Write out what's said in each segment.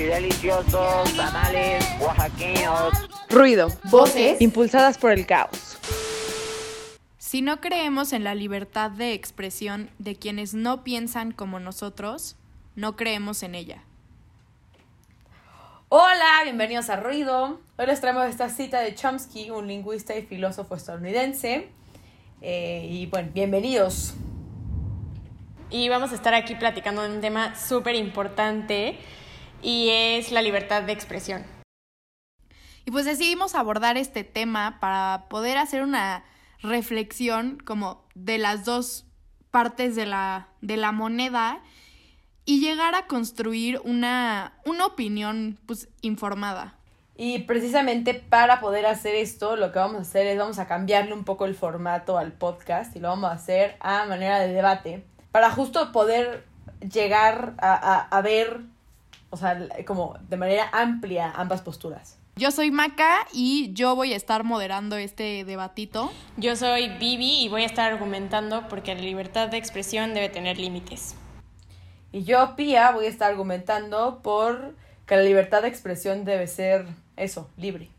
y deliciosos tamales oaxaqueños. Ruido. Voces impulsadas por el caos. Si no creemos en la libertad de expresión de quienes no piensan como nosotros, no creemos en ella. Hola, bienvenidos a Ruido. Hoy les traemos esta cita de Chomsky, un lingüista y filósofo estadounidense. Eh, y bueno, bienvenidos. Y vamos a estar aquí platicando de un tema súper importante y es la libertad de expresión. Y pues decidimos abordar este tema para poder hacer una reflexión como de las dos partes de la, de la moneda y llegar a construir una, una opinión pues informada. Y precisamente para poder hacer esto, lo que vamos a hacer es vamos a cambiarle un poco el formato al podcast y lo vamos a hacer a manera de debate para justo poder llegar a, a, ver, o sea, como de manera amplia ambas posturas. Yo soy Maca y yo voy a estar moderando este debatito. Yo soy Vivi y voy a estar argumentando porque la libertad de expresión debe tener límites. Y yo, Pia, voy a estar argumentando por que la libertad de expresión debe ser eso, libre.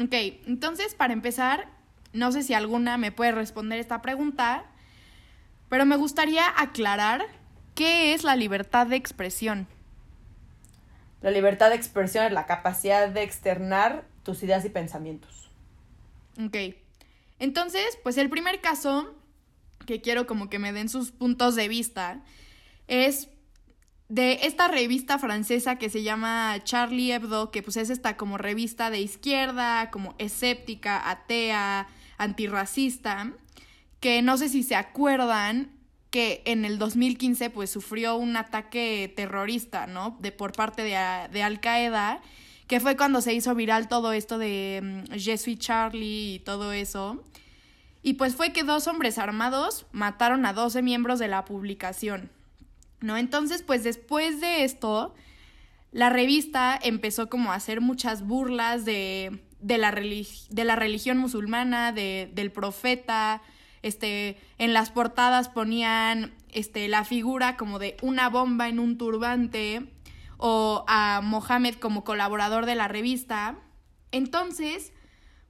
Ok, entonces para empezar, no sé si alguna me puede responder esta pregunta, pero me gustaría aclarar qué es la libertad de expresión. La libertad de expresión es la capacidad de externar tus ideas y pensamientos. Ok. Entonces, pues el primer caso que quiero como que me den sus puntos de vista es de esta revista francesa que se llama Charlie Hebdo, que pues es esta como revista de izquierda, como escéptica, atea, antirracista que no sé si se acuerdan que en el 2015 pues sufrió un ataque terrorista, ¿no? De por parte de, de Al Qaeda, que fue cuando se hizo viral todo esto de um, Charlie y todo eso. Y pues fue que dos hombres armados mataron a 12 miembros de la publicación, ¿no? Entonces, pues después de esto, la revista empezó como a hacer muchas burlas de, de, la, de la religión musulmana, de, del profeta, este, en las portadas ponían este, la figura como de una bomba en un turbante o a Mohamed como colaborador de la revista. Entonces,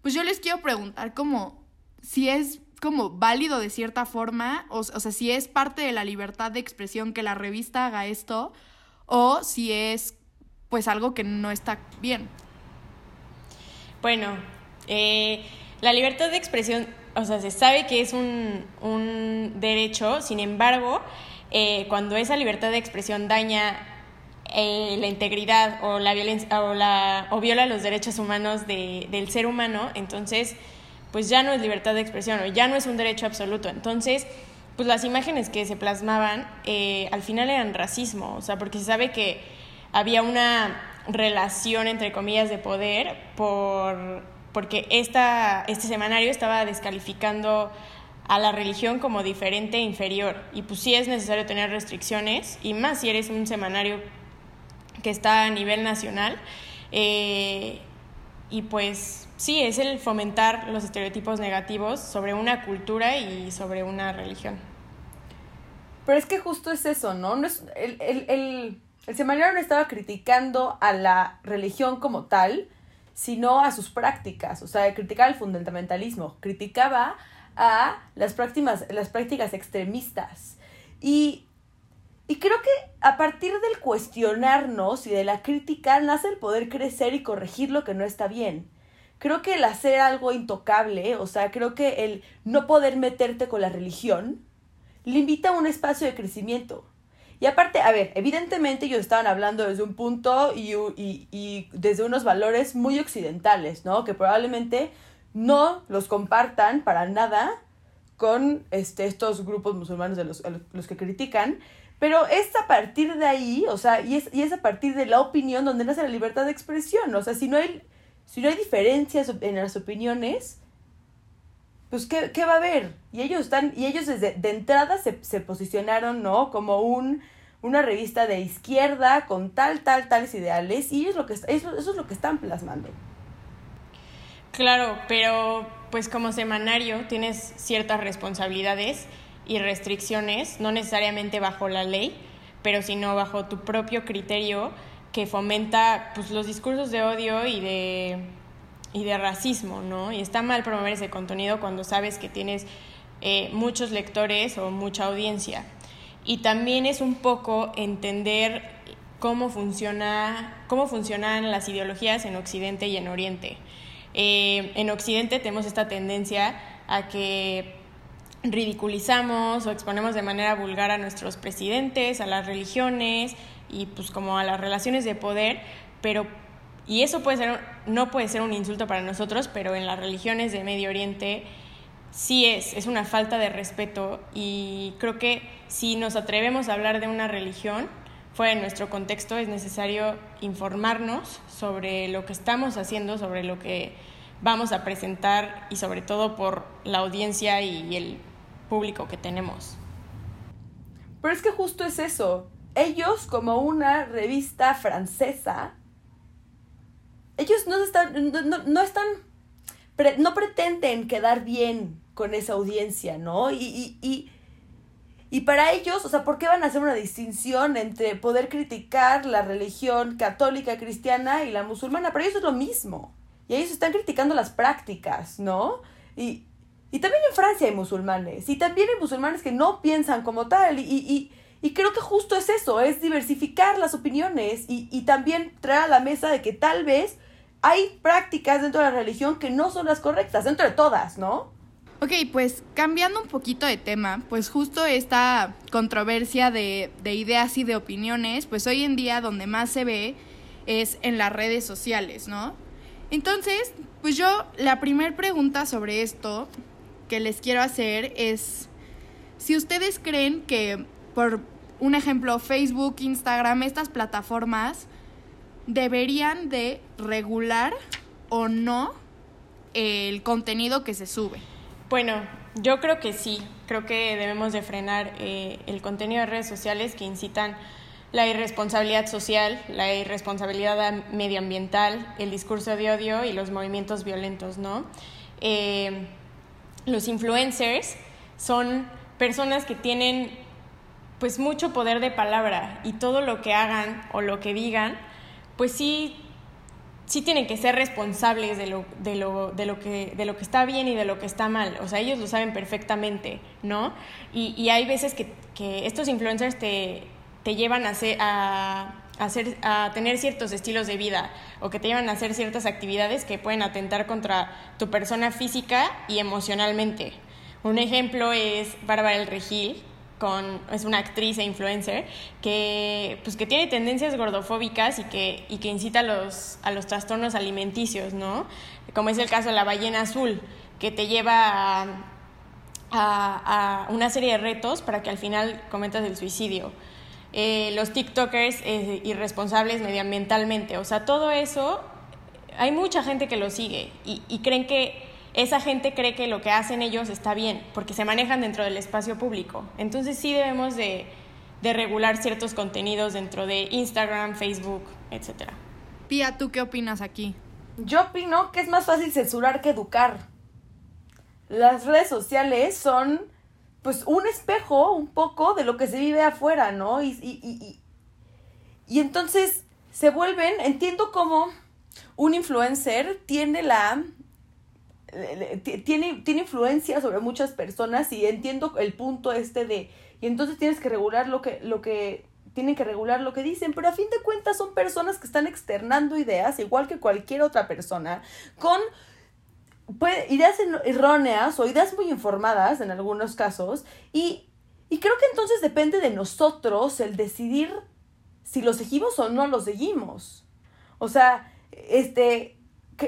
pues yo les quiero preguntar como si es como válido de cierta forma, o, o, sea, si es parte de la libertad de expresión que la revista haga esto, o si es pues algo que no está bien. Bueno, eh, la libertad de expresión o sea, se sabe que es un, un derecho, sin embargo, eh, cuando esa libertad de expresión daña eh, la integridad o la violencia o, la, o viola los derechos humanos de, del ser humano, entonces pues ya no es libertad de expresión o ya no es un derecho absoluto. Entonces, pues las imágenes que se plasmaban eh, al final eran racismo, o sea, porque se sabe que había una relación entre comillas de poder por porque esta, este semanario estaba descalificando a la religión como diferente e inferior. Y pues sí es necesario tener restricciones, y más si eres un semanario que está a nivel nacional. Eh, y pues sí, es el fomentar los estereotipos negativos sobre una cultura y sobre una religión. Pero es que justo es eso, ¿no? no es, el, el, el, el semanario no estaba criticando a la religión como tal, sino a sus prácticas, o sea, criticaba el fundamentalismo, criticaba a las prácticas, las prácticas extremistas. Y, y creo que a partir del cuestionarnos y de la crítica nace el poder crecer y corregir lo que no está bien. Creo que el hacer algo intocable, o sea, creo que el no poder meterte con la religión, limita a un espacio de crecimiento. Y aparte, a ver, evidentemente ellos estaban hablando desde un punto y, y, y desde unos valores muy occidentales, ¿no? Que probablemente no los compartan para nada con este, estos grupos musulmanes de los, los que critican, pero es a partir de ahí, o sea, y es, y es a partir de la opinión donde nace la libertad de expresión, o sea, si no hay, si no hay diferencias en las opiniones, pues ¿qué, ¿qué, va a haber? Y ellos están, y ellos desde de entrada se, se posicionaron, ¿no? Como un una revista de izquierda con tal, tal, tales ideales y es lo que, eso, eso es lo que están plasmando. Claro, pero pues como semanario tienes ciertas responsabilidades y restricciones, no necesariamente bajo la ley, pero sino bajo tu propio criterio que fomenta pues, los discursos de odio y de, y de racismo, ¿no? Y está mal promover ese contenido cuando sabes que tienes eh, muchos lectores o mucha audiencia. Y también es un poco entender cómo, funciona, cómo funcionan las ideologías en Occidente y en Oriente. Eh, en Occidente tenemos esta tendencia a que ridiculizamos o exponemos de manera vulgar a nuestros presidentes, a las religiones y pues como a las relaciones de poder, pero y eso puede ser no puede ser un insulto para nosotros, pero en las religiones de Medio Oriente sí es, es una falta de respeto y creo que si nos atrevemos a hablar de una religión fuera de nuestro contexto es necesario informarnos sobre lo que estamos haciendo, sobre lo que vamos a presentar y sobre todo por la audiencia y el público que tenemos. Pero es que justo es eso. Ellos, como una revista francesa, ellos no están, no, están, no pretenden quedar bien con esa audiencia, ¿no? Y, y, y, y, para ellos, o sea, ¿por qué van a hacer una distinción entre poder criticar la religión católica cristiana y la musulmana? Para ellos es lo mismo. Y ellos están criticando las prácticas, ¿no? Y, y también en Francia hay musulmanes, y también hay musulmanes que no piensan como tal, y, y, y creo que justo es eso, es diversificar las opiniones y, y también traer a la mesa de que tal vez hay prácticas dentro de la religión que no son las correctas, dentro de todas, ¿no? Ok, pues cambiando un poquito de tema, pues justo esta controversia de, de, ideas y de opiniones, pues hoy en día donde más se ve es en las redes sociales, ¿no? Entonces, pues yo la primera pregunta sobre esto que les quiero hacer es si ustedes creen que, por un ejemplo, Facebook, Instagram, estas plataformas deberían de regular o no el contenido que se sube. Bueno, yo creo que sí, creo que debemos de frenar eh, el contenido de redes sociales que incitan la irresponsabilidad social, la irresponsabilidad medioambiental, el discurso de odio y los movimientos violentos, ¿no? Eh, los influencers son personas que tienen pues mucho poder de palabra y todo lo que hagan o lo que digan, pues sí, sí tienen que ser responsables de lo, de lo, de lo, que, de lo que está bien y de lo que está mal. O sea, ellos lo saben perfectamente, ¿no? Y, y hay veces que, que, estos influencers te, te llevan a, a, hacer, a tener ciertos estilos de vida o que te llevan a hacer ciertas actividades que pueden atentar contra tu persona física y emocionalmente. Un ejemplo es Bárbara El Regil, es una actriz e influencer que, pues, que tiene tendencias gordofóbicas y que, y que incita a los, a los trastornos alimenticios, ¿no? Como es el caso de la ballena azul, que te lleva a una serie de retos para que al final cometas el suicidio. Eh, los TikTokers eh, irresponsables medioambientalmente. O sea, todo eso, hay mucha gente que lo sigue y, creen que esa gente cree que lo que hacen ellos está bien, porque se manejan dentro del espacio público. Entonces sí debemos de, de regular ciertos contenidos dentro de Instagram, Facebook, etc. Pía, ¿tú qué opinas aquí? Yo opino que es más fácil censurar que educar. Las redes sociales son pues un espejo un poco de lo que se vive afuera, ¿no? Y, y, y, y entonces se vuelven, entiendo cómo un influencer tiene la tiene, tiene influencia sobre muchas personas y entiendo el punto este de y entonces tienes que regular lo que lo que tienen que regular lo que dicen, pero a fin de cuentas son personas que están externando ideas igual que cualquier otra persona con ideas erróneas o ideas muy informadas en algunos casos y, y creo que entonces depende de nosotros el decidir si lo seguimos o no lo seguimos. O sea, este,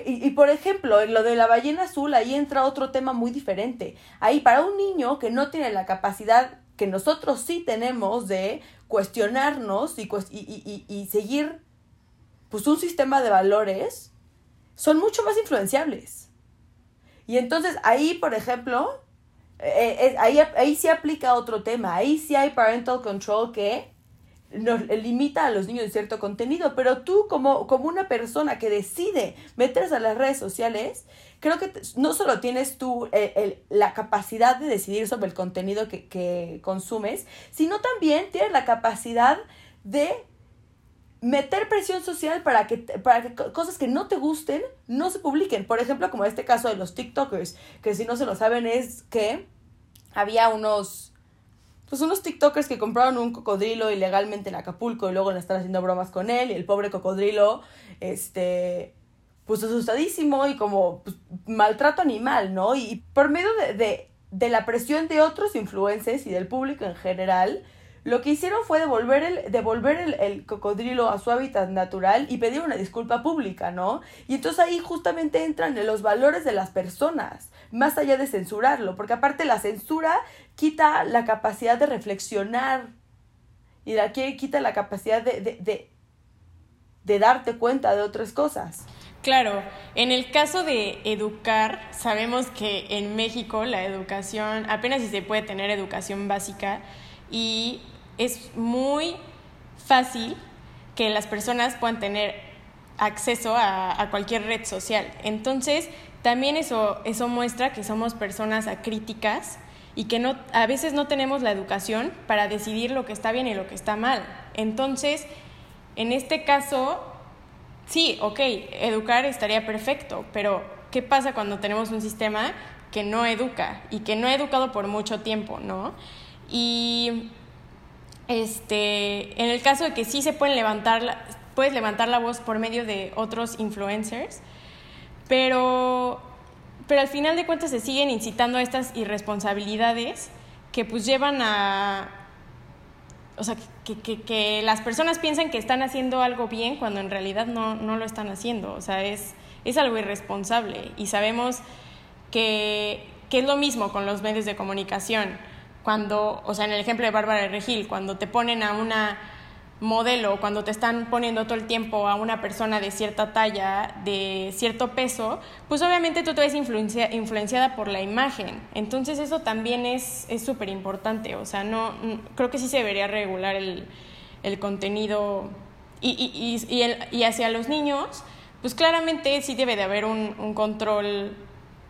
y, y, por ejemplo, en lo de la ballena azul, ahí entra otro tema muy diferente. Ahí para un niño que no tiene la capacidad que nosotros sí tenemos de cuestionarnos y, y, y, seguir pues un sistema de valores, son mucho más influenciables. Y entonces ahí, por ejemplo, eh, eh, ahí, ahí sí aplica otro tema, ahí sí hay parental control que nos limita a los niños cierto contenido, pero tú como, como una persona que decide meterse a las redes sociales, creo que no solo tienes tú eh, la capacidad de decidir sobre el contenido que, que consumes, sino también tienes la capacidad de meter presión social para que, para que cosas que no te gusten no se publiquen. Por ejemplo, como este caso de los TikTokers, que si no se lo saben es que había unos pues unos TikTokers que compraron un cocodrilo ilegalmente en Acapulco y luego le están haciendo bromas con él y el pobre cocodrilo, este, pues asustadísimo y como pues, maltrato animal, ¿no? Y por medio de, de, la presión de otros influencers y del público en general, lo que hicieron fue devolver el, devolver el, el, cocodrilo a su hábitat natural y pedir una disculpa pública, ¿no? Y entonces ahí justamente entran los valores de las personas, más allá de censurarlo, porque aparte la censura quita la capacidad de reflexionar y de aquí quita la capacidad de, de, de, de darte cuenta de otras cosas. Claro, en el caso de educar, sabemos que en México la educación, apenas si se puede tener educación básica y es muy fácil que las personas puedan tener acceso a, a, cualquier red social. Entonces, también eso, eso muestra que somos personas acríticas y que no, a veces no tenemos la educación para decidir lo que está bien y lo que está mal. Entonces, en este caso, sí, ok, educar estaría perfecto, pero ¿qué pasa cuando tenemos un sistema que no educa y que no ha educado por mucho tiempo, ¿no? Y este, en el caso de que sí se pueden levantar, puedes levantar la voz por medio de otros influencers, pero, pero al final de cuentas se siguen incitando a estas irresponsabilidades que pues llevan a, o sea, que, que, que, las personas piensan que están haciendo algo bien cuando en realidad no, no lo están haciendo, o sea, es, es algo irresponsable. Y sabemos que, que es lo mismo con los medios de comunicación. Cuando, o sea, en el ejemplo de Bárbara Regil, cuando te ponen a una modelo, cuando te están poniendo todo el tiempo a una persona de cierta talla, de cierto peso, pues obviamente tú te ves influencia, influenciada por la imagen. Entonces eso también es súper importante. O sea, no, creo que sí se debería regular el, el contenido y, y, y, el, y, hacia los niños, pues claramente sí debe de haber un, un control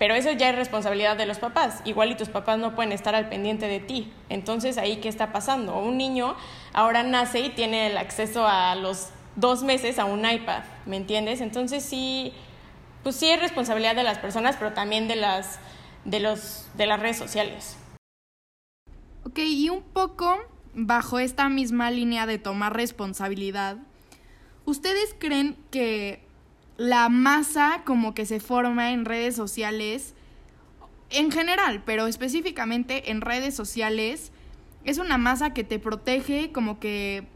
pero eso ya es responsabilidad de los papás. Igual y tus papás no pueden estar al pendiente de ti. Entonces, ahí qué está pasando? Un niño ahora nace y tiene el acceso a los dos meses a un iPad, ¿me entiendes? Entonces sí, pues sí es responsabilidad de las personas, pero también de las, de los, de las redes sociales. Ok, y un poco bajo esta misma línea de tomar responsabilidad, ¿ustedes creen que la masa como que se forma en redes sociales, en general, pero específicamente en redes sociales, es una masa que te protege, como que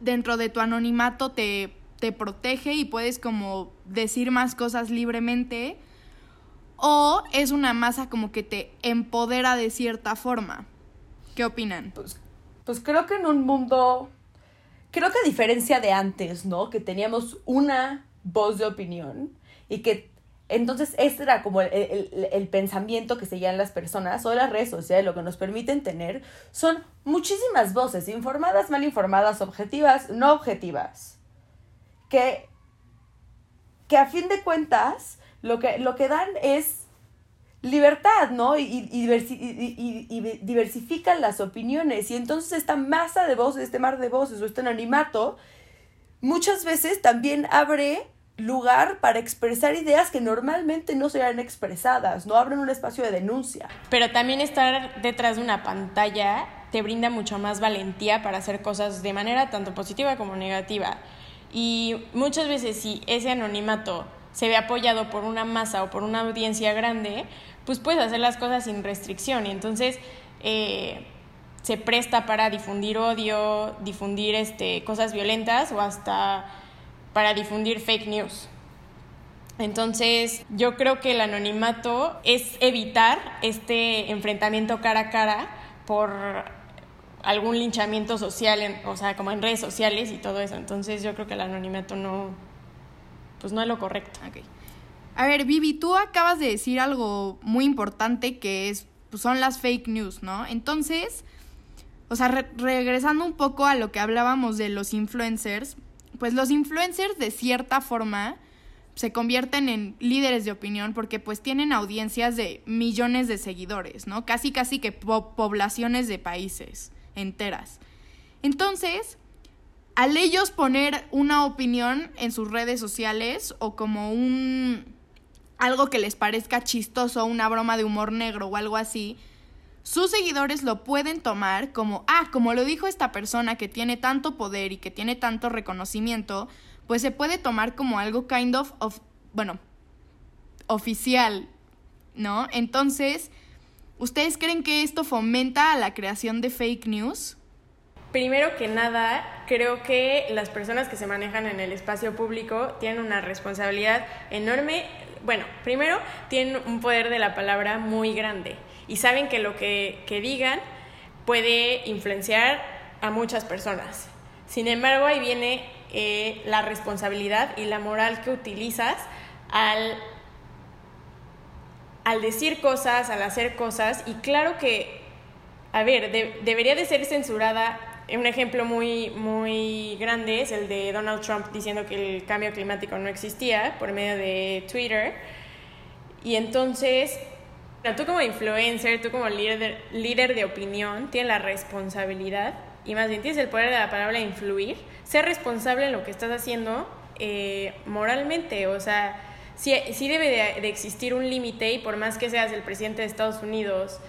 dentro de tu anonimato te, te protege y puedes como decir más cosas libremente, o es una masa como que te empodera de cierta forma. ¿Qué opinan? Pues, pues creo que en un mundo, creo que a diferencia de antes, ¿no? Que teníamos una voz de opinión y que entonces este era como el, el, el, pensamiento que seguían las personas o las redes sociales lo que nos permiten tener son muchísimas voces, informadas, mal informadas, objetivas, no objetivas, que, que a fin de cuentas lo que, lo que dan es libertad, ¿no? Y, y, diversi y, y, diversifican las opiniones. Y entonces esta masa de voces, este mar de voces o este anonimato, muchas veces también abre lugar para expresar ideas que normalmente no serían expresadas, no abren un espacio de denuncia. Pero también estar detrás de una pantalla te brinda mucho más valentía para hacer cosas de manera tanto positiva como negativa. Y muchas veces si ese anonimato se ve apoyado por una masa o por una audiencia grande, pues puedes hacer las cosas sin restricción y entonces eh, se presta para difundir odio, difundir este, cosas violentas o hasta para difundir fake news. Entonces, yo creo que el anonimato es evitar este enfrentamiento cara a cara por algún linchamiento social, o sea, como en redes sociales y todo eso. Entonces, yo creo que el anonimato no, pues no es lo correcto. Okay. A ver, Vivi, tú acabas de decir algo muy importante que es, pues son las fake news, ¿no? Entonces, o sea, re regresando un poco a lo que hablábamos de los influencers, pues los influencers de cierta forma se convierten en líderes de opinión porque pues tienen audiencias de millones de seguidores, ¿no? Casi casi que po poblaciones de países enteras. Entonces, al ellos poner una opinión en sus redes sociales o como un algo que les parezca chistoso, una broma de humor negro o algo así, sus seguidores lo pueden tomar como, ah, como lo dijo esta persona que tiene tanto poder y que tiene tanto reconocimiento, pues se puede tomar como algo kind of, of bueno, oficial, ¿no? Entonces, ¿ustedes creen que esto fomenta la creación de fake news? Primero que nada, creo que las personas que se manejan en el espacio público tienen una responsabilidad enorme. Bueno, primero, tienen un poder de la palabra muy grande y saben que lo que, digan puede influenciar a muchas personas. Sin embargo, ahí viene eh, la responsabilidad y la moral que utilizas al, al decir cosas, al hacer cosas. Y claro que, a ver, debería de ser censurada un ejemplo muy, muy grande es el de Donald Trump diciendo que el cambio climático no existía por medio de Twitter. Y entonces, tú como influencer, tú como líder de, líder de opinión, tienes la responsabilidad, y más bien tienes el poder de la palabra influir, ser responsable en lo que estás haciendo eh, moralmente. O sea, sí, sí debe de, de existir un límite y por más que seas el presidente de Estados Unidos,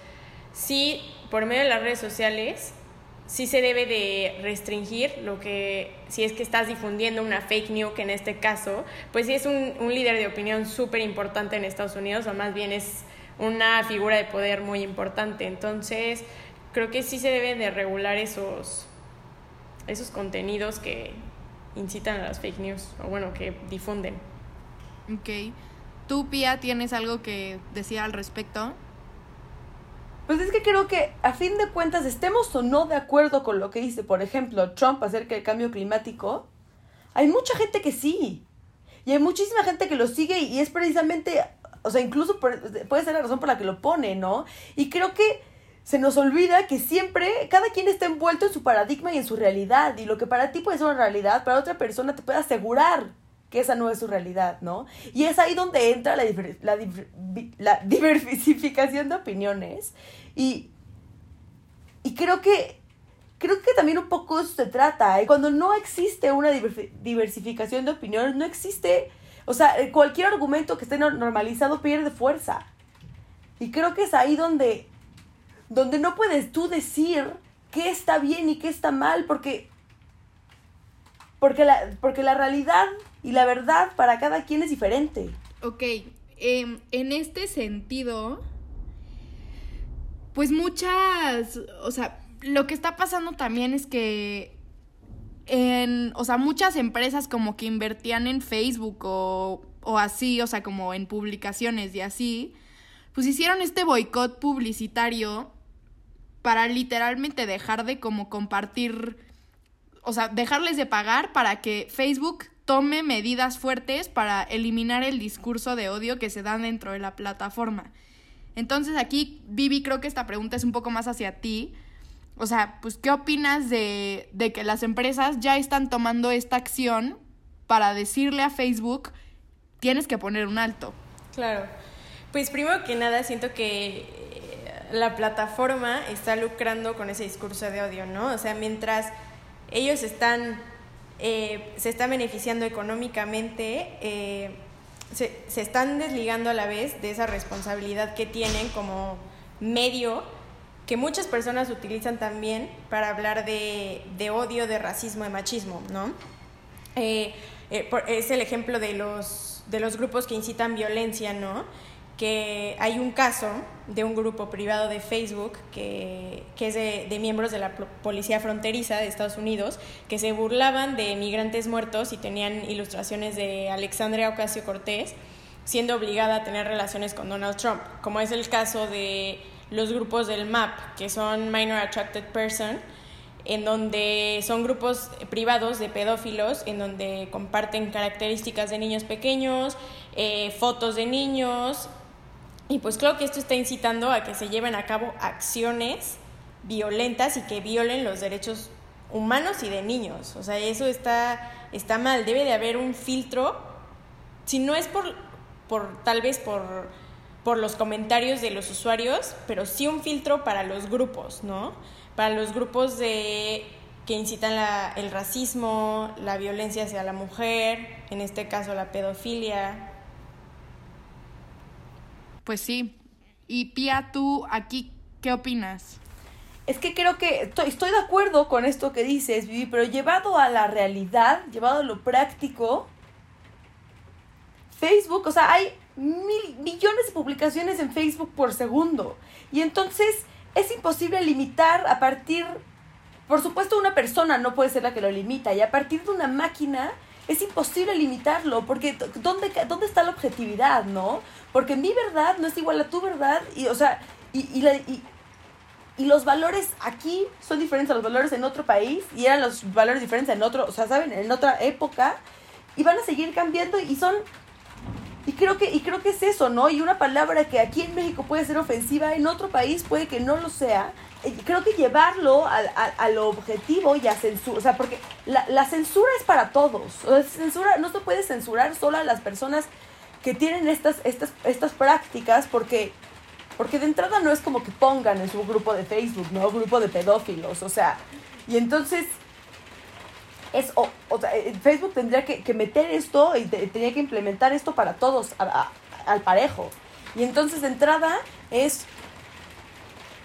sí, por medio de las redes sociales, sí se debe de restringir lo que, si es que estás difundiendo una fake news, que en este caso, pues sí es un, un líder de opinión súper importante en Estados Unidos, o más bien es una figura de poder muy importante. Entonces, creo que sí se deben de regular esos, esos contenidos que incitan a las fake news, o bueno, que difunden. Ok. ¿Tú, Pia, tienes algo que decir al respecto? Pues es que creo que a fin de cuentas, estemos o no de acuerdo con lo que dice, por ejemplo, Trump acerca del cambio climático, hay mucha gente que sí. Y hay muchísima gente que lo sigue y es precisamente, o sea, incluso puede ser la razón por la que lo pone, ¿no? Y creo que se nos olvida que siempre cada quien está envuelto en su paradigma y en su realidad. Y lo que para ti puede ser una realidad, para otra persona te puede asegurar que esa no es su realidad, ¿no? Y es ahí donde entra la, la, la diversificación de opiniones y, y creo que creo que también un poco eso se trata. ¿eh? Cuando no existe una diversificación de opiniones, no existe, o sea, eh, cualquier argumento que esté normalizado pierde fuerza. Y creo que es ahí donde, donde no puedes tú decir qué está bien y qué está mal, porque, porque, la, porque la realidad y la verdad para cada quien es diferente. Ok, em, en este sentido, pues muchas, o sea, lo que está pasando también es que en, o sea, muchas empresas como que invertían en Facebook o, o así, o sea, como en publicaciones y así, pues hicieron este boicot publicitario para literalmente dejar de como compartir, o sea, dejarles de pagar para que Facebook tome medidas fuertes para eliminar el discurso de odio que se da dentro de la plataforma. Entonces aquí, Vivi, creo que esta pregunta es un poco más hacia ti. O sea, pues, ¿qué opinas de, de que las empresas ya están tomando esta acción para decirle a Facebook, tienes que poner un alto? Claro. Pues primero que nada, siento que eh, la plataforma está lucrando con ese discurso de odio, ¿no? O sea, mientras ellos están eh, se están beneficiando económicamente, eh, se, se, están desligando a la vez de esa responsabilidad que tienen como medio que muchas personas utilizan también para hablar de, de odio, de racismo, de machismo, ¿no? Eh, es el ejemplo de los, de los grupos que incitan violencia, ¿no? que hay un caso de un grupo privado de Facebook que, que es de, de, miembros de la Policía Fronteriza de Estados Unidos que se burlaban de migrantes muertos y tenían ilustraciones de Alexandria Ocasio Cortés siendo obligada a tener relaciones con Donald Trump, como es el caso de los grupos del MAP, que son Minor Attracted Person, en donde son grupos privados de pedófilos, en donde comparten características de niños pequeños, eh, fotos de niños, y pues creo que esto está incitando a que se lleven a cabo acciones violentas y que violen los derechos humanos y de niños. O sea, eso está, está mal. Debe de haber un filtro, si no es por, por tal vez por, por los comentarios de los usuarios, pero sí un filtro para los grupos, ¿no? Para los grupos de que incitan la, el racismo, la violencia hacia la mujer, en este caso la pedofilia. Pues sí. Y Pia, tú aquí, ¿qué opinas? Es que creo que estoy, estoy de acuerdo con esto que dices, Vivi, pero llevado a la realidad, llevado a lo práctico, Facebook, o sea, hay mil, millones de publicaciones en Facebook por segundo. Y entonces es imposible limitar a partir, por supuesto una persona no puede ser la que lo limita, y a partir de una máquina es imposible limitarlo, porque ¿dónde, dónde está la objetividad, no? Porque mi verdad no es igual a tu verdad, y o sea, y, y, la, y, y los valores aquí son diferentes a los valores en otro país, y eran los valores diferentes en otro, o sea, ¿saben? En otra época, y van a seguir cambiando, y son y creo que y creo que es eso, ¿no? Y una palabra que aquí en México puede ser ofensiva, en otro país puede que no lo sea. Creo que llevarlo al, al, objetivo y a censura, o sea, porque la, la censura es para todos. O sea, censura no se puede censurar solo a las personas que tienen estas estas estas prácticas porque porque de entrada no es como que pongan en su grupo de Facebook, ¿no? Grupo de pedófilos, o sea, y entonces es, o, o sea, Facebook tendría que, que meter esto y te, tenía que implementar esto para todos a, al parejo. Y entonces de entrada es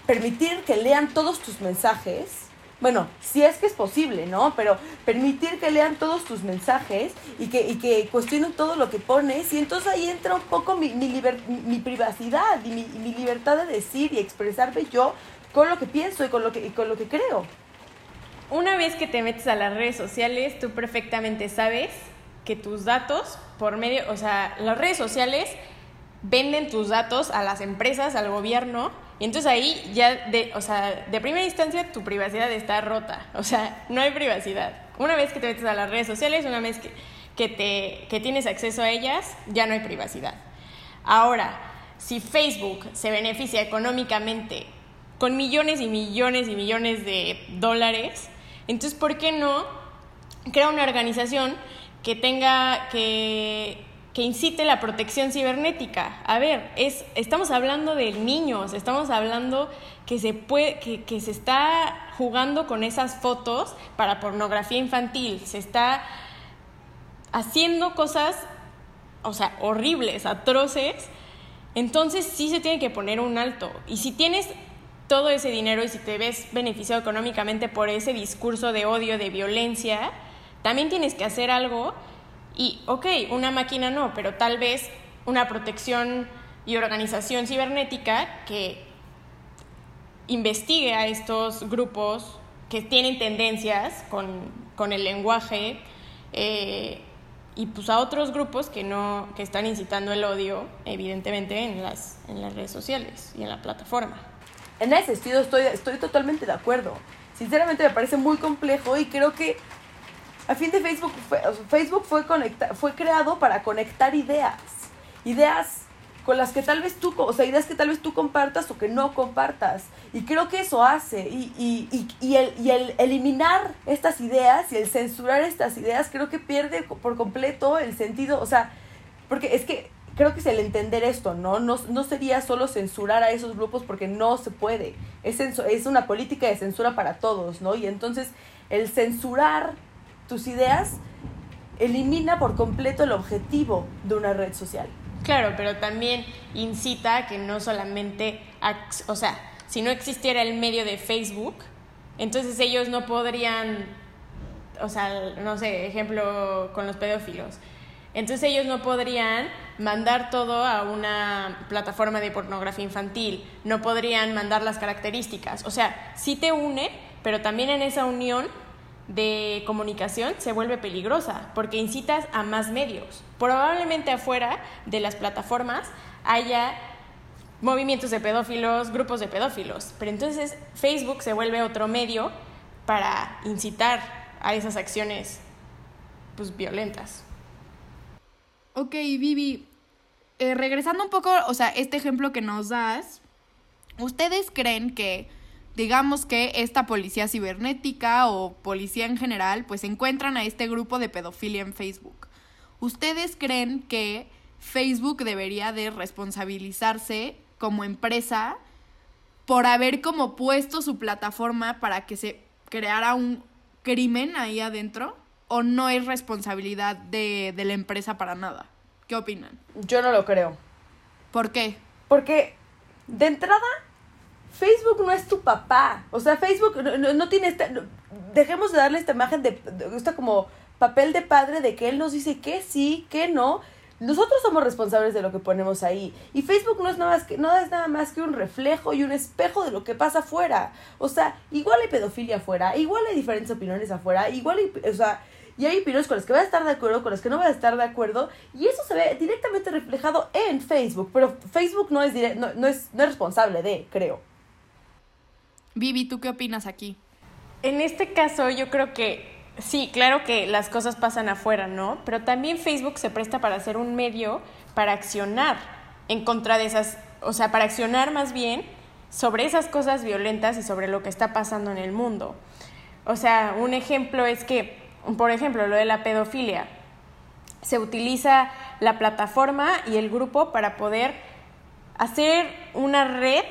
permitir que lean todos tus mensajes. Bueno, si es que es posible, ¿no? Pero permitir que lean todos tus mensajes y que, y que cuestionen todo lo que pones. Y entonces ahí entra un poco mi, mi, mi privacidad y mi, mi, libertad de decir y expresarme yo con lo que pienso y con lo que, y con lo que creo una vez que te metes a las redes sociales, tú perfectamente sabes que tus datos, por medio, o sea, las redes sociales venden tus datos a las empresas, al gobierno, y entonces ahí ya, de, o sea, de primera instancia tu privacidad está rota, o sea, no hay privacidad. Una vez que te metes a las redes sociales, una vez que, te, que tienes acceso a ellas, ya no hay privacidad. Ahora, si Facebook se beneficia económicamente con millones y millones y millones de dólares, entonces, ¿por qué no crear una organización que tenga, que, que incite la protección cibernética? A ver, es, estamos hablando de niños, estamos hablando que se, puede, que, que se está jugando con esas fotos para pornografía infantil, se está haciendo cosas, o sea, horribles, atroces, entonces sí se tiene que poner un alto. Y si tienes todo ese dinero y si te ves beneficiado económicamente por ese discurso de odio, de violencia, también tienes que hacer algo y, ok, una máquina no, pero tal vez una protección y organización cibernética que investigue a estos grupos que tienen tendencias con, con el lenguaje eh, y pues a otros grupos que no que están incitando el odio evidentemente en las en las redes sociales y en la plataforma en ese sentido estoy, estoy totalmente de acuerdo. Sinceramente me parece muy complejo y creo que a fin de Facebook, Facebook fue, fue creado para conectar ideas. Ideas con las que tal vez tú, o sea, ideas que tal vez tú compartas o que no compartas. Y creo que eso hace. Y, y, y, y, el, y el eliminar estas ideas y el censurar estas ideas creo que pierde por completo el sentido, o sea, porque es que creo que es el entender esto, ¿no? ¿no? No sería solo censurar a esos grupos porque no se puede. Es, es una política de censura para todos, ¿no? Y entonces el censurar tus ideas elimina por completo el objetivo de una red social. Claro, pero también incita que no solamente, o sea, si no existiera el medio de Facebook, entonces ellos no podrían, o sea, no sé, ejemplo con los pedófilos entonces ellos no podrían mandar todo a una plataforma de pornografía infantil, no podrían mandar las características. O sea, sí te une, pero también en esa unión de comunicación se vuelve peligrosa porque incitas a más medios. Probablemente afuera de las plataformas haya movimientos de pedófilos, grupos de pedófilos, pero entonces Facebook se vuelve otro medio para incitar a esas acciones pues violentas. Ok, Vivi, eh, regresando un poco, o sea, este ejemplo que nos das, ¿ustedes creen que, digamos que esta policía cibernética o policía en general, pues encuentran a este grupo de pedofilia en Facebook? ¿Ustedes creen que Facebook debería de responsabilizarse como empresa por haber como puesto su plataforma para que se creara un crimen ahí adentro o no es responsabilidad de, de la empresa para nada. ¿Qué opinan? Yo no lo creo. ¿Por qué? Porque de entrada, Facebook no es tu papá. O sea, Facebook no, no, tiene esta... dejemos de darle esta imagen de, de esta como papel de padre de que él nos dice que sí, que no. Nosotros somos responsables de lo que ponemos ahí. Y Facebook no es, nada más que, no es nada más que un reflejo y un espejo de lo que pasa afuera. O sea, igual hay pedofilia afuera, igual hay diferentes opiniones afuera, igual hay, o sea, y hay opiniones con las que voy a estar de acuerdo, con las que no voy a estar de acuerdo, y eso se ve directamente reflejado en Facebook, pero Facebook no es, no es, no es responsable de, creo. Vivi, ¿tú qué opinas aquí? En este caso yo creo que sí, claro que las cosas pasan afuera, ¿no? Pero también Facebook se presta para ser un medio para accionar en contra de esas, o sea, para accionar más bien sobre esas cosas violentas y sobre lo que está pasando en el mundo. O sea, un ejemplo es que, por ejemplo, lo de la pedofilia. Se utiliza la plataforma y el grupo para poder hacer una red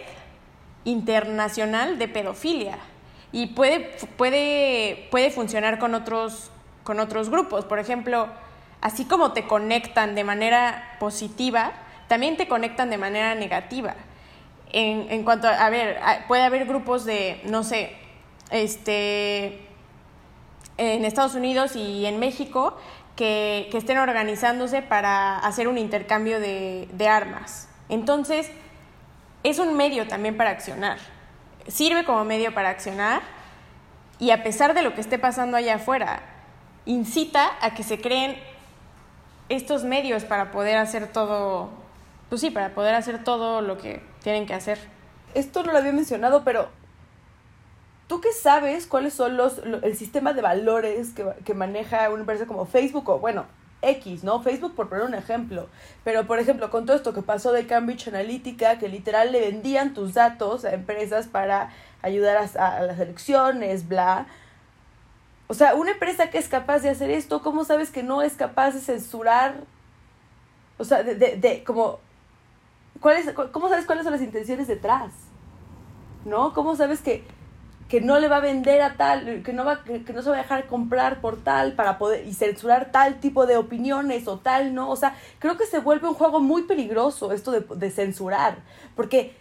internacional de pedofilia y puede, puede, puede funcionar con otros, con otros grupos. Por ejemplo, así como te conectan de manera positiva, también te conectan de manera negativa. En, en cuanto a, a ver, puede haber grupos de, no sé, este, en Estados Unidos y en México que, que estén organizándose para hacer un intercambio de, de armas. Entonces, es un medio también para accionar sirve como medio para accionar y a pesar de lo que esté pasando allá afuera, incita a que se creen estos medios para poder hacer todo, pues sí, para poder hacer todo lo que tienen que hacer. Esto no lo había mencionado, pero ¿tú qué sabes cuáles son los, el sistema de valores que, que maneja una empresa como Facebook o, bueno, X, ¿no? Facebook por poner un ejemplo. Pero, por ejemplo, con todo esto que pasó de Cambridge Analytica, que literal le vendían tus datos a empresas para ayudar a, las elecciones, bla. O sea, una empresa que es capaz de hacer esto, ¿cómo sabes que no es capaz de censurar? O sea, de, de, de como... ¿cuál es, ¿Cómo sabes cuáles son las intenciones detrás? ¿No? ¿Cómo sabes que que no le va a vender a tal, que no, va, que, no se va a dejar comprar por tal para poder y censurar tal tipo de opiniones o tal, ¿no? O sea, creo que se vuelve un juego muy peligroso esto de, censurar, porque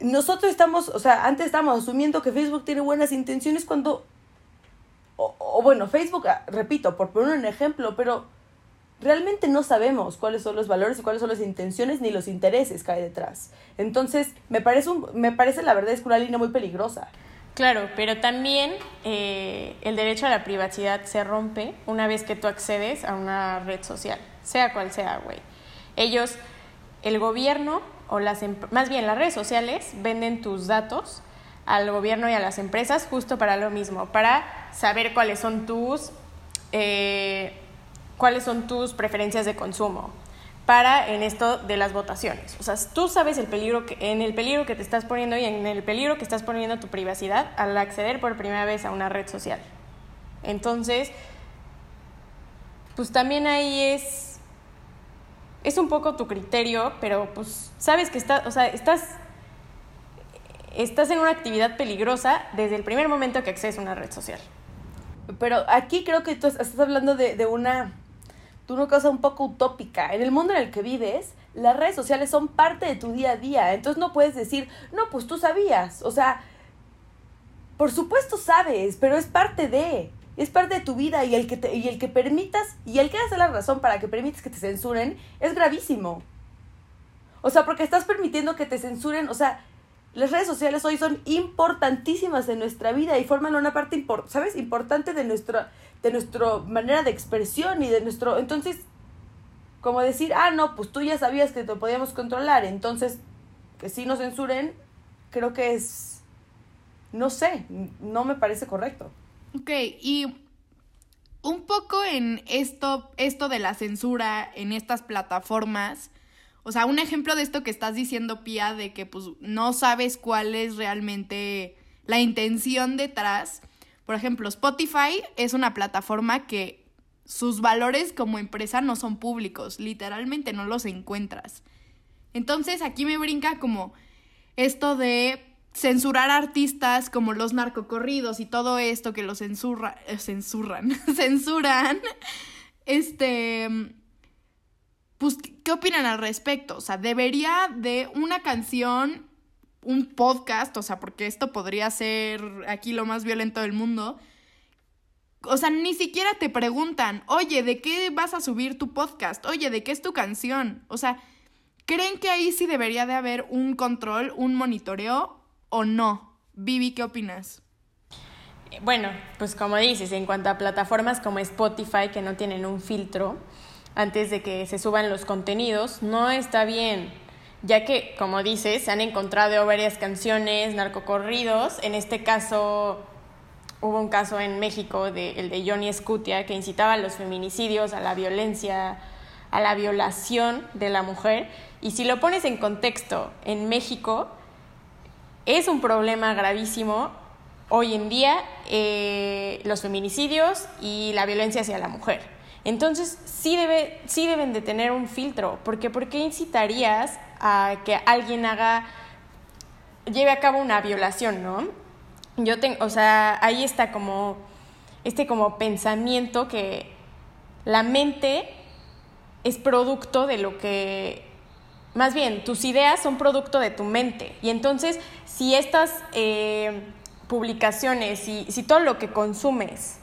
nosotros estamos, o sea, antes estábamos asumiendo que Facebook tiene buenas intenciones cuando, o, bueno, Facebook, repito, por poner un ejemplo, pero realmente no sabemos cuáles son los valores y cuáles son las intenciones ni los intereses que hay detrás. Entonces, me parece, un, me parece la verdad es una línea muy peligrosa. Claro, pero también eh, el derecho a la privacidad se rompe una vez que tú accedes a una red social, sea cual sea, güey. Ellos, el gobierno o las, más bien las redes sociales, venden tus datos al gobierno y a las empresas justo para lo mismo, para saber cuáles son tus, eh, cuáles son tus preferencias de consumo, para en esto de las votaciones. O sea, tú sabes el peligro que, en el peligro que te estás poniendo y en el peligro que estás poniendo tu privacidad al acceder por primera vez a una red social. Entonces, pues también ahí es es un poco tu criterio, pero pues sabes que estás, o sea, estás estás en una actividad peligrosa desde el primer momento que accedes a una red social. Pero aquí creo que tú estás hablando de, de una tú una cosa un poco utópica. En el mundo en el que vives, las redes sociales son parte de tu día a día. Entonces no puedes decir, no, pues tú sabías. O sea, por supuesto sabes, pero es parte de. Es parte de tu vida y el que, te, y el que permitas, y el que hace la razón para que permitas que te censuren, es gravísimo. O sea, porque estás permitiendo que te censuren, o sea, las redes sociales hoy son importantísimas en nuestra vida y forman una parte, ¿sabes? Importante de nuestra, de nuestra manera de expresión y de nuestro... Entonces, como decir, ah, no, pues tú ya sabías que te podíamos controlar, entonces que sí nos censuren, creo que es... No sé, no me parece correcto. Ok, y un poco en esto, esto de la censura en estas plataformas, o sea, un ejemplo de esto que estás diciendo, Pía, de que pues no sabes cuál es realmente la intención detrás. Por ejemplo, Spotify es una plataforma que sus valores como empresa no son públicos, literalmente no los encuentras. Entonces aquí me brinca como esto de censurar artistas como los narcocorridos y todo esto que los censurra, eh, censuran, censuran, este, pues, ¿qué opinan al respecto? O sea, debería de una canción, un podcast, o sea, porque esto podría ser aquí lo más violento del mundo. O sea, ni siquiera te preguntan, oye, ¿de qué vas a subir tu podcast? Oye, ¿de qué es tu canción? O sea, ¿creen que ahí sí debería de haber un control, un monitoreo o no? Vivi, ¿qué opinas? Bueno, pues como dices, en cuanto a plataformas como Spotify que no tienen un filtro antes de que se suban los contenidos, no está bien, ya que, como dices, se han encontrado varias canciones, narcocorridos, en este caso hubo un caso en México, de, el de Johnny Scutia, que incitaba a los feminicidios, a la violencia, a la violación de la mujer, y si lo pones en contexto, en México es un problema gravísimo hoy en día eh, los feminicidios y la violencia hacia la mujer. Entonces, sí, debe, sí deben de tener un filtro, porque ¿por qué incitarías a que alguien haga, lleve a cabo una violación, no? Yo tengo, o sea, ahí está como, este como pensamiento que la mente es producto de lo que, más bien, tus ideas son producto de tu mente. Y entonces, si estas... Eh, publicaciones, y si todo lo que consumes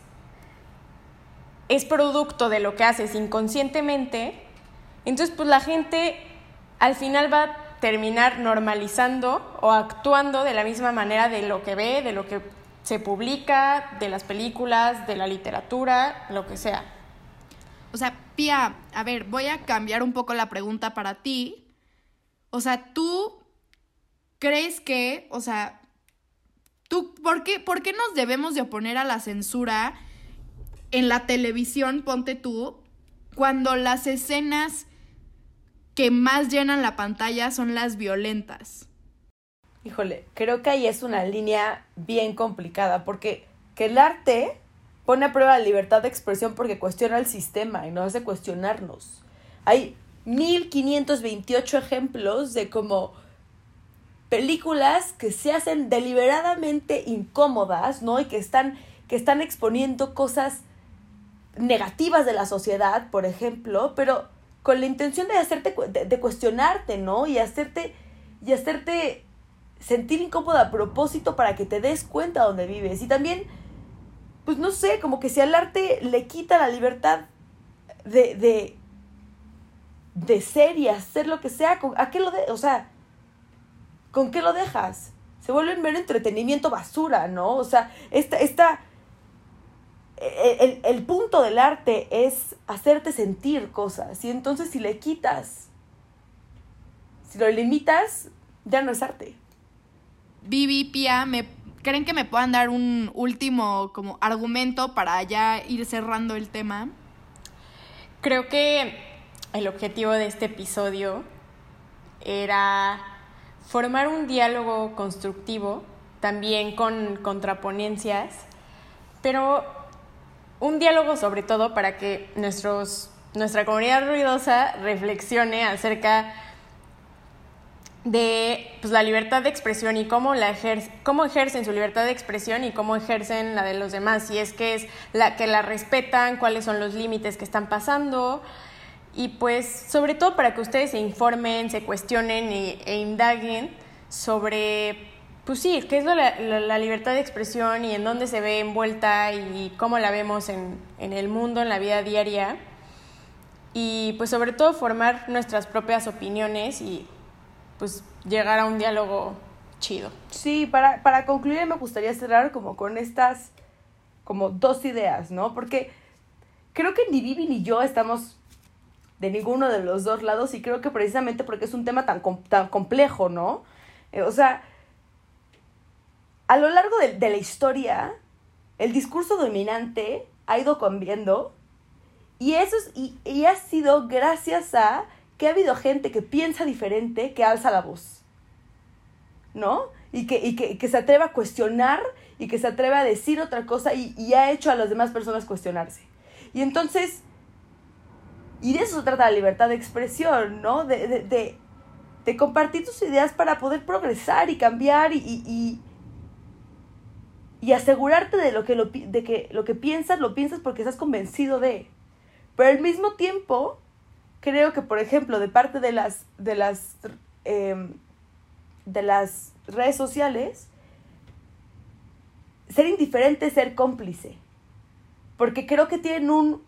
es producto de lo que haces inconscientemente, entonces pues la gente al final va a terminar normalizando o actuando de la misma manera de lo que ve, de lo que se publica, de las películas, de la literatura, lo que sea. O sea, Pia, a ver, voy a cambiar un poco la pregunta para ti. O sea, tú crees que, o sea, ¿Tú por qué, por qué nos debemos de oponer a la censura en la televisión, ponte tú, cuando las escenas que más llenan la pantalla son las violentas? Híjole, creo que ahí es una línea bien complicada, porque que el arte pone a prueba la libertad de expresión porque cuestiona el sistema y nos hace cuestionarnos. Hay 1528 ejemplos de cómo películas que se hacen deliberadamente incómodas, ¿no? Y que están, que están exponiendo cosas negativas de la sociedad, por ejemplo, pero con la intención de hacerte, de, cuestionarte, ¿no? Y hacerte, y hacerte sentir incómoda a propósito para que te des cuenta de dónde vives. Y también, pues no sé, como que si al arte le quita la libertad de, de, de ser y hacer lo que sea, ¿a qué lo de, o sea, ¿con qué lo dejas? Se vuelve un mero entretenimiento basura, ¿no? O sea, esta, esta, el, el, punto del arte es hacerte sentir cosas. Y entonces si le quitas, si lo limitas, ya no es arte. Vivi, Pia, ¿me, ¿creen que me puedan dar un último como argumento para ya ir cerrando el tema? Creo que el objetivo de este episodio era formar un diálogo constructivo, también con contraponencias, pero un diálogo sobre todo para que nuestros, nuestra comunidad ruidosa reflexione acerca de pues, la libertad de expresión y cómo, la cómo ejercen su libertad de expresión y cómo ejercen la de los demás, si es que es la que la respetan, cuáles son los límites que están pasando, y pues sobre todo para que ustedes se informen, se cuestionen e, indaguen sobre, pues sí, qué es la, libertad de expresión y en dónde se ve envuelta y cómo la vemos en, en el mundo, en la vida diaria. Y pues sobre todo formar nuestras propias opiniones y pues llegar a un diálogo chido. Sí, para, para concluir me gustaría cerrar como con estas como dos ideas, ¿no? Porque creo que ni Vivi ni yo estamos de ninguno de los dos lados y creo que precisamente porque es un tema tan, tan complejo, ¿no? Eh, o sea, a lo largo de, la historia, el discurso dominante ha ido cambiando y eso es, y, y, ha sido gracias a que ha habido gente que piensa diferente, que alza la voz, ¿no? Y que, y que, que se atreve a cuestionar y que se atreve a decir otra cosa y, y ha hecho a las demás personas cuestionarse. Y entonces, y de eso se trata la libertad de expresión, ¿no? De, de, de compartir tus ideas para poder progresar y cambiar y, y, asegurarte de, lo que, lo, de que lo que piensas, lo piensas porque estás convencido de. Pero al mismo tiempo, creo que, por ejemplo, de parte de las, de las, em, de las redes sociales, ser indiferente es ser cómplice. Porque creo que tienen un,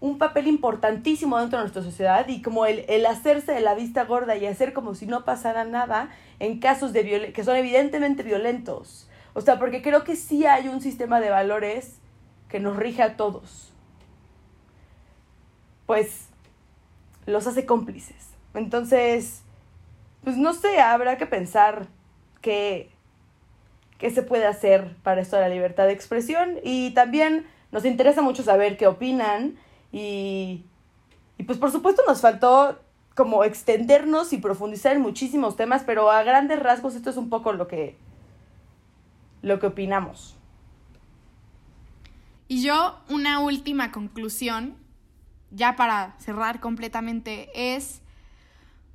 un papel importantísimo dentro de nuestra sociedad y como el, el, hacerse de la vista gorda y hacer como si no pasara nada en casos de que son evidentemente violentos. O sea, porque creo que sí hay un sistema de valores que nos rige a todos. Pues los hace cómplices. Entonces, pues no sé, habrá que pensar qué, qué se puede hacer para esto de la libertad de expresión y también nos interesa mucho saber qué opinan y, y pues por supuesto nos faltó como extendernos y profundizar en muchísimos temas, pero a grandes rasgos esto es un poco lo que lo que opinamos. Y yo una última conclusión, ya para cerrar completamente, es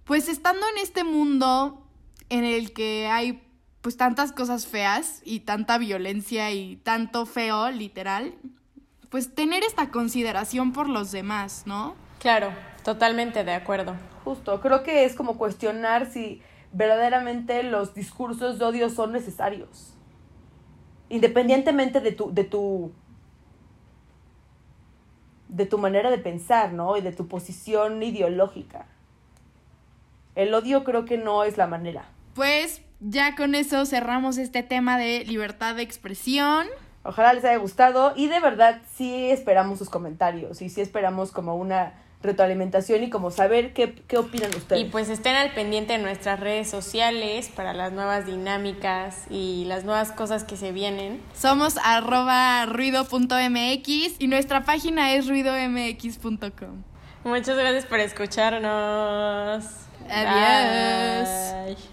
pues estando en este mundo en el que hay pues tantas cosas feas y tanta violencia y tanto feo, literal, pues tener esta consideración por los demás, ¿no? Claro, totalmente de acuerdo. Justo, creo que es como cuestionar si verdaderamente los discursos de odio son necesarios. Independientemente de tu, de tu, de tu manera de pensar, ¿no? Y de tu posición ideológica. El odio creo que no es la manera. Pues ya con eso cerramos este tema de libertad de expresión. Ojalá les haya gustado y de verdad sí esperamos sus comentarios y sí esperamos como una retroalimentación y como saber qué, qué opinan ustedes. Y pues estén al pendiente de nuestras redes sociales para las nuevas dinámicas y las nuevas cosas que se vienen. Somos arroba ruido.mx y nuestra página es ruidomx.com. Muchas gracias por escucharnos. Adiós.